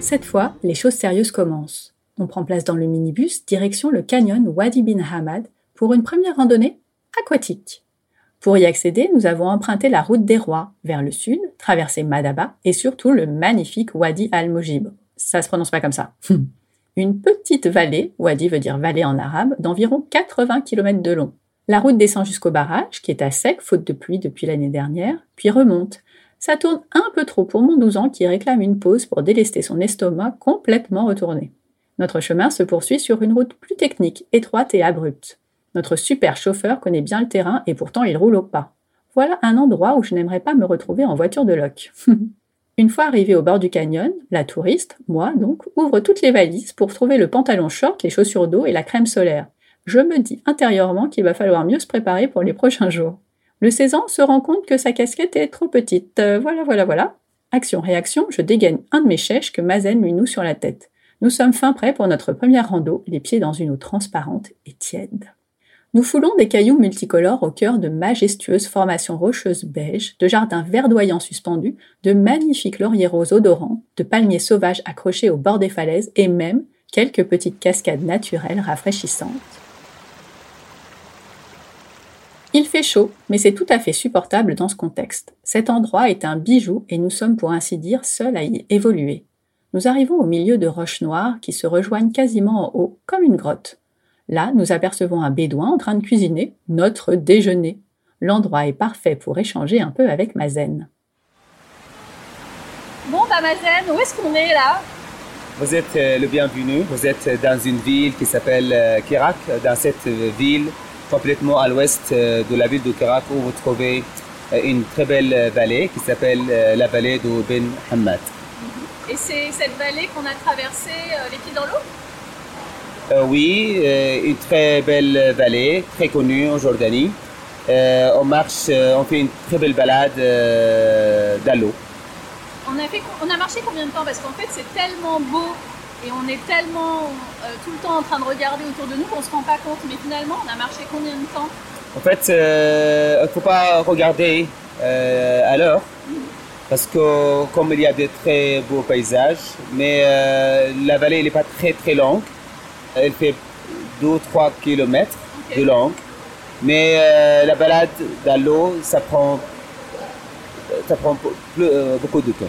Cette fois, les choses sérieuses commencent. On prend place dans le minibus, direction le canyon Wadi bin Hamad, pour une première randonnée aquatique. Pour y accéder, nous avons emprunté la route des rois vers le sud, traversé Madaba et surtout le magnifique Wadi al-Mujib. Ça se prononce pas comme ça. Une petite vallée, Wadi veut dire vallée en arabe, d'environ 80 km de long. La route descend jusqu'au barrage, qui est à sec faute de pluie depuis l'année dernière, puis remonte. Ça tourne un peu trop pour mon 12 ans qui réclame une pause pour délester son estomac complètement retourné. Notre chemin se poursuit sur une route plus technique, étroite et abrupte. Notre super chauffeur connaît bien le terrain et pourtant il roule au pas. Voilà un endroit où je n'aimerais pas me retrouver en voiture de loc. Une fois arrivé au bord du canyon, la touriste, moi donc, ouvre toutes les valises pour trouver le pantalon short, les chaussures d'eau et la crème solaire. Je me dis intérieurement qu'il va falloir mieux se préparer pour les prochains jours. Le 16 ans se rend compte que sa casquette est trop petite. Euh, voilà, voilà, voilà. Action-réaction, je dégaine un de mes chèches que Mazen lui noue sur la tête. Nous sommes fin prêts pour notre première rando, les pieds dans une eau transparente et tiède. Nous foulons des cailloux multicolores au cœur de majestueuses formations rocheuses beiges, de jardins verdoyants suspendus, de magnifiques lauriers roses odorants, de palmiers sauvages accrochés au bord des falaises et même quelques petites cascades naturelles rafraîchissantes. Il fait chaud, mais c'est tout à fait supportable dans ce contexte. Cet endroit est un bijou et nous sommes pour ainsi dire seuls à y évoluer. Nous arrivons au milieu de roches noires qui se rejoignent quasiment en haut, comme une grotte. Là, nous apercevons un bédouin en train de cuisiner notre déjeuner. L'endroit est parfait pour échanger un peu avec Mazen. Bon, bah Mazen, où est-ce qu'on est là? Vous êtes euh, le bienvenu. Vous êtes dans une ville qui s'appelle euh, Kirak. Dans cette ville, complètement à l'ouest euh, de la ville de Kirak, où vous trouvez une très belle vallée qui s'appelle la vallée de Ben Hamad. Et c'est cette vallée qu'on a traversée les pieds dans l'eau? Euh, oui, euh, une très belle vallée, très connue en Jordanie. Euh, on marche, on fait une très belle balade dans l'eau. On a, fait, on a marché combien de temps? Parce qu'en fait, c'est tellement beau et on est tellement tout le temps en train de regarder autour de nous qu'on ne se rend pas compte. Mais finalement, on a marché combien de temps? En fait, il ne faut pas regarder à l'heure. Parce que comme il y a de très beaux paysages, mais la vallée n'est pas très très longue. Elle fait 2-3 km de long. Mais euh, la balade dans l'eau, ça prend, ça prend euh, beaucoup de temps.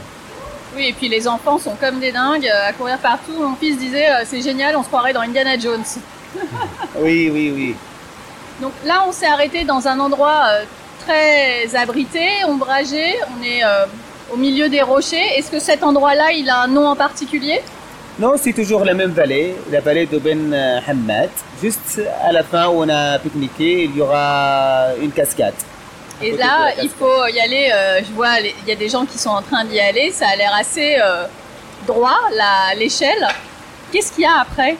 Oui, et puis les enfants sont comme des dingues à courir partout. Mon fils disait euh, c'est génial, on se croirait dans Indiana Jones. oui, oui, oui. Donc là, on s'est arrêté dans un endroit très abrité, ombragé. On est au milieu des rochers. Est-ce que cet endroit-là, il a un nom en particulier? Non, c'est toujours la même vallée, la vallée de Ben Hamad. Juste à la fin où on a pique-niqué, il y aura une cascade. Et là, il faut y aller. Euh, je vois, il y a des gens qui sont en train d'y aller. Ça a l'air assez euh, droit, l'échelle. Qu'est-ce qu'il y a après?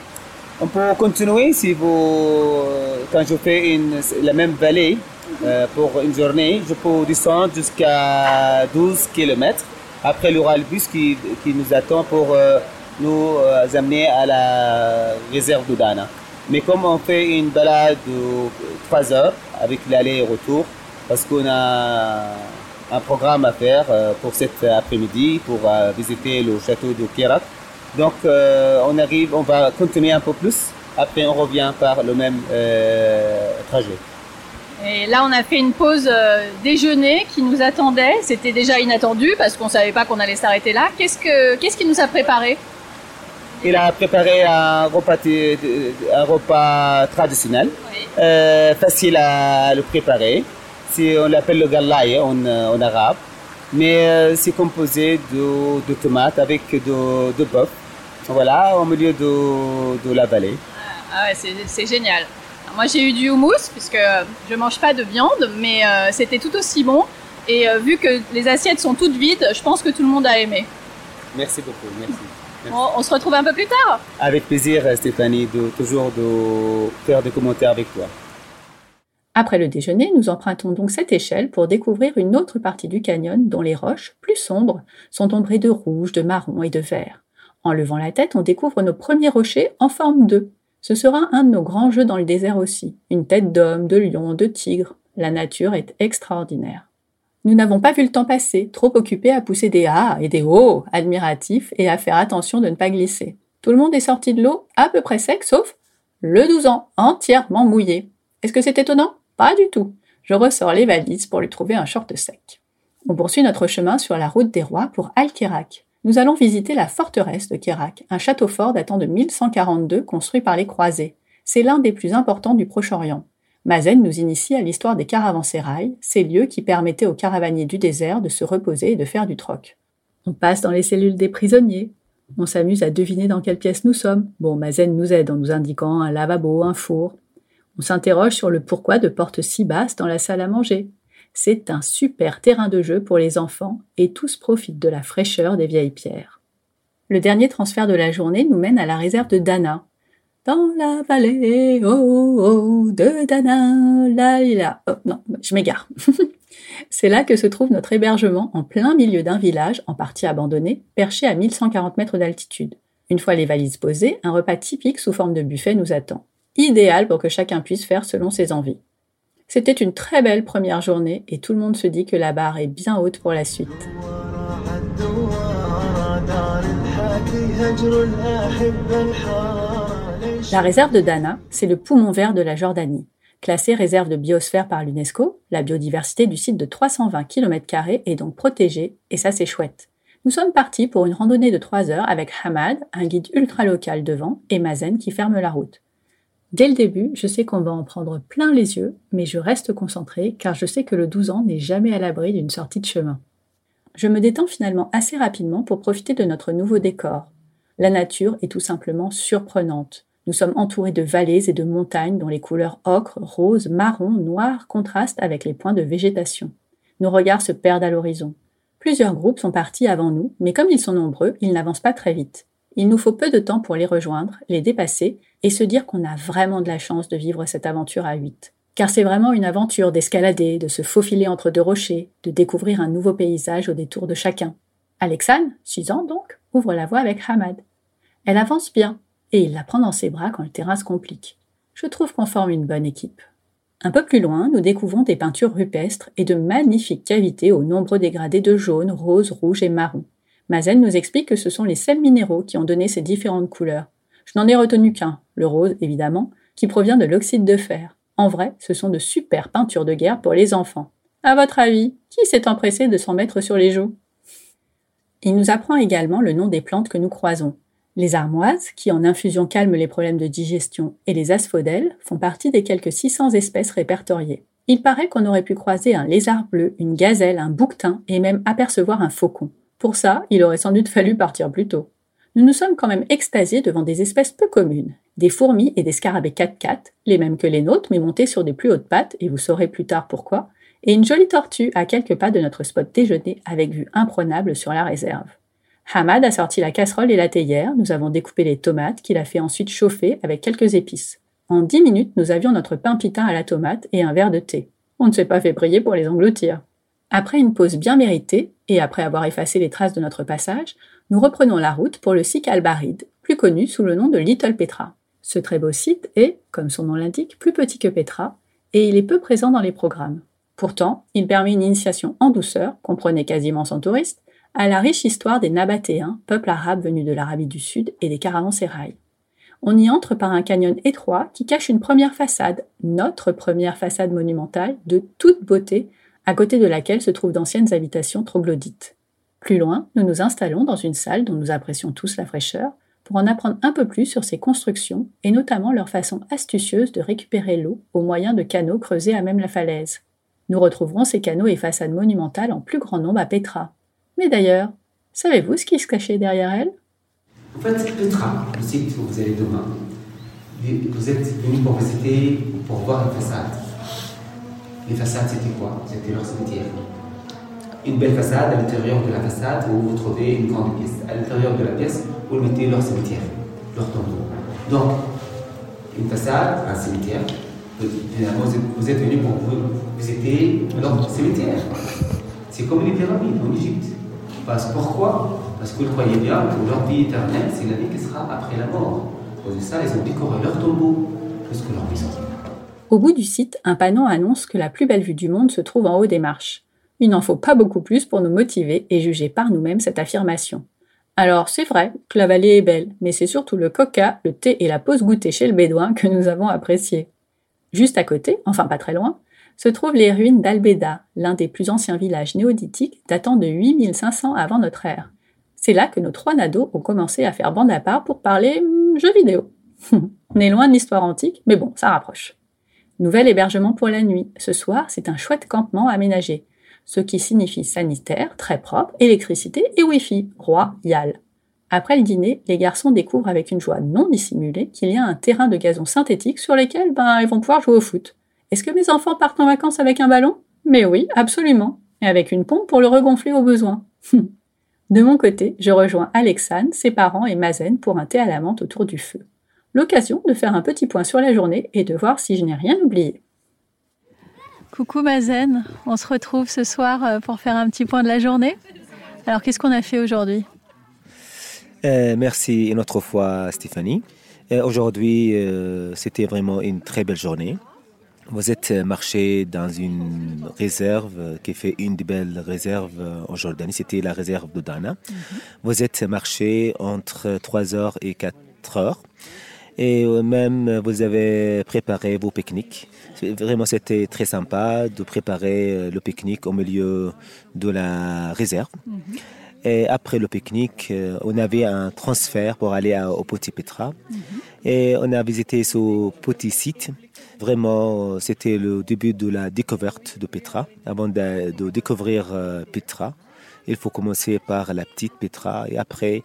On peut continuer si vous. Quand je fais une, la même vallée euh, pour une journée, je peux descendre jusqu'à 12 km. Après, il y aura le bus qui, qui nous attend pour nous euh, amener à la réserve de Dana. Mais comme on fait une balade de 3 heures avec l'aller et retour, parce qu'on a un programme à faire euh, pour cet après-midi pour euh, visiter le château de Kirak. Donc on arrive, on va continuer un peu plus. Après on revient par le même trajet. Et là, on a fait une pause déjeuner qui nous attendait. C'était déjà inattendu parce qu'on savait pas qu'on allait s'arrêter là. Qu'est-ce que, qu'est-ce qui nous a préparé? Il a préparé un repas, un repas traditionnel, euh, facile à le préparer. On l'appelle le galaï en, en, arabe. Mais euh, c'est composé de, de, tomates avec de, de bœuf. Voilà, au milieu de, de la vallée. Ah, ouais, c'est génial. moi, j'ai eu du houmous, puisque je ne mange pas de viande, mais euh, c'était tout aussi bon. Et vu que les assiettes sont toutes vides, je pense que tout le monde a aimé. Merci beaucoup, merci on se retrouve un peu plus tard. Avec plaisir, Stéphanie, de toujours de faire des commentaires avec toi. Après le déjeuner, nous empruntons donc cette échelle pour découvrir une autre partie du canyon dont les roches, plus sombres, sont ombrées de rouge, de marron et de vert. En levant la tête, on découvre nos premiers rochers en forme d'œuf. Ce sera un de nos grands jeux dans le désert aussi. Une tête d'homme, de lion, de tigre. La nature est extraordinaire. Nous n'avons pas vu le temps passer, trop occupés à pousser des ah et des oh admiratifs et à faire attention de ne pas glisser. Tout le monde est sorti de l'eau à peu près sec, sauf le 12 ans, entièrement mouillé. Est-ce que c'est étonnant? Pas du tout. Je ressors les valises pour lui trouver un short sec. On poursuit notre chemin sur la route des rois pour Al-Kérak. Nous allons visiter la forteresse de Kérak, un château fort datant de 1142 construit par les croisés. C'est l'un des plus importants du Proche-Orient. Mazen nous initie à l'histoire des caravansérails, ces lieux qui permettaient aux caravaniers du désert de se reposer et de faire du troc. On passe dans les cellules des prisonniers. On s'amuse à deviner dans quelle pièce nous sommes. Bon, Mazen nous aide en nous indiquant un lavabo, un four. On s'interroge sur le pourquoi de portes si basses dans la salle à manger. C'est un super terrain de jeu pour les enfants et tous profitent de la fraîcheur des vieilles pierres. Le dernier transfert de la journée nous mène à la réserve de Dana, dans la vallée, oh, oh, de Dana, la, la. Oh, non, je m'égare. C'est là que se trouve notre hébergement en plein milieu d'un village, en partie abandonné, perché à 1140 mètres d'altitude. Une fois les valises posées, un repas typique sous forme de buffet nous attend. Idéal pour que chacun puisse faire selon ses envies. C'était une très belle première journée et tout le monde se dit que la barre est bien haute pour la suite. La réserve de Dana, c'est le poumon vert de la Jordanie. Classée réserve de biosphère par l'UNESCO, la biodiversité du site de 320 km est donc protégée, et ça c'est chouette. Nous sommes partis pour une randonnée de 3 heures avec Hamad, un guide ultra local devant, et Mazen qui ferme la route. Dès le début, je sais qu'on va en prendre plein les yeux, mais je reste concentré car je sais que le 12 ans n'est jamais à l'abri d'une sortie de chemin. Je me détends finalement assez rapidement pour profiter de notre nouveau décor. La nature est tout simplement surprenante. Nous sommes entourés de vallées et de montagnes dont les couleurs ocre, rose, marron, noir contrastent avec les points de végétation. Nos regards se perdent à l'horizon. Plusieurs groupes sont partis avant nous, mais comme ils sont nombreux, ils n'avancent pas très vite. Il nous faut peu de temps pour les rejoindre, les dépasser et se dire qu'on a vraiment de la chance de vivre cette aventure à huit. Car c'est vraiment une aventure d'escalader, de se faufiler entre deux rochers, de découvrir un nouveau paysage au détour de chacun. Alexane, six ans donc, ouvre la voie avec Hamad. Elle avance bien, et il la prend dans ses bras quand le terrain se complique. Je trouve qu'on forme une bonne équipe. Un peu plus loin, nous découvrons des peintures rupestres et de magnifiques cavités aux nombreux dégradés de jaune, rose, rouge et marron. Mazen nous explique que ce sont les sels minéraux qui ont donné ces différentes couleurs. Je n'en ai retenu qu'un, le rose évidemment, qui provient de l'oxyde de fer. En vrai, ce sont de super peintures de guerre pour les enfants. À votre avis, qui s'est empressé de s'en mettre sur les joues? Il nous apprend également le nom des plantes que nous croisons. Les armoises, qui en infusion calment les problèmes de digestion, et les asphodèles font partie des quelques 600 espèces répertoriées. Il paraît qu'on aurait pu croiser un lézard bleu, une gazelle, un bouquetin et même apercevoir un faucon. Pour ça, il aurait sans doute fallu partir plus tôt. Nous nous sommes quand même extasiés devant des espèces peu communes, des fourmis et des scarabées 4x4, les mêmes que les nôtres mais montés sur des plus hautes pattes, et vous saurez plus tard pourquoi, et une jolie tortue à quelques pas de notre spot déjeuner avec vue imprenable sur la réserve. Hamad a sorti la casserole et la théière, nous avons découpé les tomates qu'il a fait ensuite chauffer avec quelques épices. En dix minutes, nous avions notre pain pitain à la tomate et un verre de thé. On ne s'est pas fait prier pour les engloutir. Après une pause bien méritée, et après avoir effacé les traces de notre passage, nous reprenons la route pour le Sik al-Barid, plus connu sous le nom de Little Petra. Ce très beau site est, comme son nom l'indique, plus petit que Petra, et il est peu présent dans les programmes. Pourtant, il permet une initiation en douceur, comprenez quasiment sans touristes, à la riche histoire des Nabatéens, peuple arabe venu de l'Arabie du Sud et des caravansérails. On y entre par un canyon étroit qui cache une première façade, notre première façade monumentale, de toute beauté, à côté de laquelle se trouvent d'anciennes habitations troglodytes. Plus loin, nous nous installons dans une salle dont nous apprécions tous la fraîcheur, pour en apprendre un peu plus sur ces constructions et notamment leur façon astucieuse de récupérer l'eau au moyen de canaux creusés à même la falaise. Nous retrouverons ces canaux et façades monumentales en plus grand nombre à Petra, mais d'ailleurs, savez-vous ce qui se cachait derrière elle? En fait, Petra, le site où vous allez demain, vous êtes venu pour visiter pour voir une façade. Les façades, c'était quoi? C'était leur cimetière. Une belle façade, à l'intérieur de la façade, où vous trouvez une grande pièce. À l'intérieur de la pièce, vous mettez leur cimetière, leur tombeau. Donc, une façade, un cimetière. Vous êtes venu pour visiter leur cimetière. C'est comme les pyramides en Égypte. Parce, pourquoi? Parce qu'ils croyaient bien que leur vie éternelle, c'est la vie qui sera après la mort. Pour ça, ils ont décoré leur tombeau plus que leur maison. Au bout du site, un panneau annonce que la plus belle vue du monde se trouve en haut des marches. Il n'en faut pas beaucoup plus pour nous motiver et juger par nous-mêmes cette affirmation. Alors, c'est vrai que la vallée est belle, mais c'est surtout le coca, le thé et la pause goûter chez le bédouin que nous avons appréciés. Juste à côté, enfin pas très loin, se trouvent les ruines d'Albeda, l'un des plus anciens villages néolithiques datant de 8500 avant notre ère. C'est là que nos trois nados ont commencé à faire bande à part pour parler hum, jeux vidéo. On est loin de l'histoire antique, mais bon, ça rapproche. Nouvel hébergement pour la nuit. Ce soir, c'est un chouette campement aménagé. Ce qui signifie sanitaire, très propre, électricité et Wi-Fi, royal. Après le dîner, les garçons découvrent avec une joie non dissimulée qu'il y a un terrain de gazon synthétique sur lequel, ben, ils vont pouvoir jouer au foot. Est-ce que mes enfants partent en vacances avec un ballon? Mais oui, absolument. Et avec une pompe pour le regonfler au besoin. de mon côté, je rejoins Alexane, ses parents et Mazen pour un thé à la menthe autour du feu. L'occasion de faire un petit point sur la journée et de voir si je n'ai rien oublié. Coucou Mazen, on se retrouve ce soir euh, pour faire un petit point de la journée. Alors qu'est-ce qu'on a fait aujourd'hui? Euh, Merci une autre fois Stéphanie. Euh, aujourd'hui, c'était vraiment une très belle journée. Vous êtes marché dans une réserve qui fait une des belles réserves en Jordanie, c'était la réserve de Dana. Mhm. Vous êtes marché entre 3 heures et 4 heures. Et même vous avez préparé vos pique-niques. Vraiment, c'était très sympa de préparer le pique-nique au milieu de la réserve. Mhm. Et après le pique-nique, euh, on avait un transfert pour aller au Petit Petra. Mhm. Et on a visité ce petit site Vraiment, c'était le début de la découverte de Petra. Avant de, découvrir euh, Petra, il faut commencer par la petite Petra et après,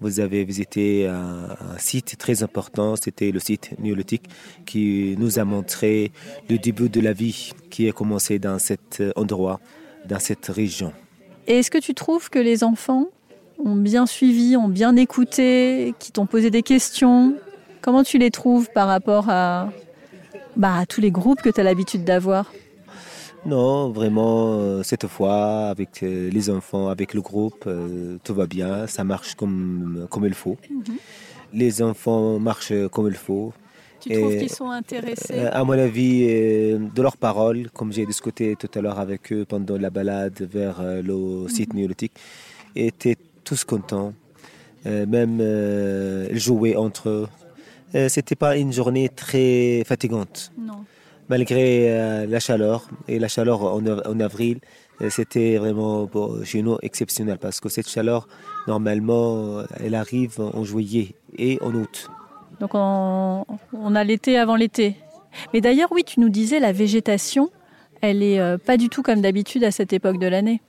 vous avez visité un, site très important, c'était le site néolithique qui nous a montré le début de la vie qui a commencé dans cet endroit, dans cette région. Est-ce que tu trouves que les enfants ont bien suivi, ont bien écouté, qui t'ont posé des questions? Comment tu les trouves par rapport à, bah, tous les groupes que tu as l'habitude d'avoir? Non, vraiment, euh, cette fois, avec euh, les enfants, avec le groupe, euh, tout va bien, ça marche comme, comme il faut. Mhm. Les enfants marchent comme il faut. Tu trouves qu'ils sont intéressés? À mon avis, de leurs paroles, comme j'ai discuté tout à l'heure avec eux pendant la balade vers le mhm. site néolithique, étaient tous contents. même jouer entre eux. C'était pas une journée très fatigante. Malgré euh, la chaleur, et la chaleur en, avril, euh, c'était vraiment chez nous exceptionnel parce que cette chaleur, normalement, elle arrive en juillet et en août. Donc on, on a l'été avant l'été. Mais d'ailleurs, oui, tu nous disais, la végétation, elle est pas du tout comme d'habitude à cette époque de l'année.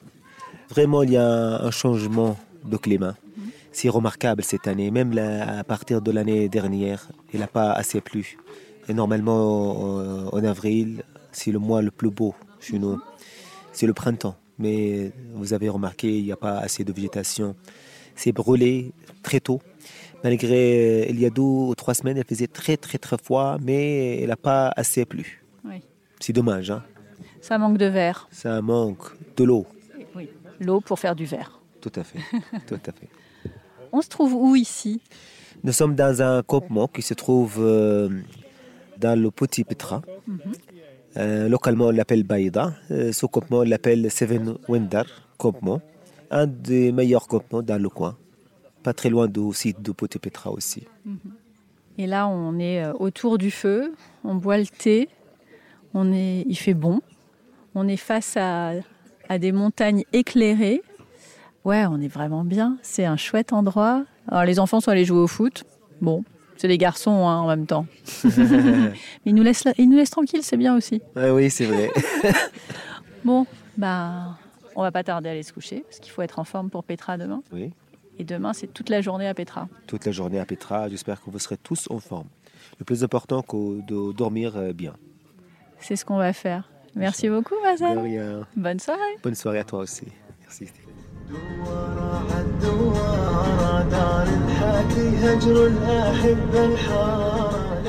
Vraiment, il y a un changement de climat c'est remarquable cette année. Même à partir de l'année dernière, il n'a pas assez plu. Et normalement, en, avril, c'est le mois le plus beau chez nous. C'est le printemps. Mais vous avez remarqué, il n'y a pas assez de végétation. C'est brûlé très tôt. Malgré, il y a deux ou trois semaines, il faisait très très très froid, mais il n'a pas assez plu. C'est dommage. Hein? Ça manque de verre. Ça manque de l'eau. Oui, l'eau pour faire du verre. Tout à fait. Tout à fait. On se trouve où ici? Nous sommes dans un campement qui se trouve euh, dans le Petit Petra. Euh, localement, on l'appelle Baïda. Euh, ce campement, on l'appelle Seven Wonder Campement. Un des meilleurs campements dans le coin. Pas très loin du site de Petit Petra aussi. Et là, on est autour du feu, on boit le thé, on est, il fait bon, on est face à, à des montagnes éclairées Ouais, on est vraiment bien. C'est un chouette endroit. Alors, les enfants sont allés jouer au foot. Bon, c'est des garçons hein, en même temps. Mais ils nous laissent, ils nous laissent tranquilles, c'est bien aussi. oui, c'est vrai. bon, bah, on va pas tarder à aller se coucher parce qu'il faut être en forme pour Petra demain. Oui. Et demain, c'est toute la journée à Petra. Toute la journée à Petra. J'espère que vous serez tous en forme. Le plus important, c'est de dormir euh, bien. C'est ce qu'on va faire. Merci beaucoup, Mazen. Bonne soirée. Bonne soirée à toi aussi. Merci. هجر الأحبة الحار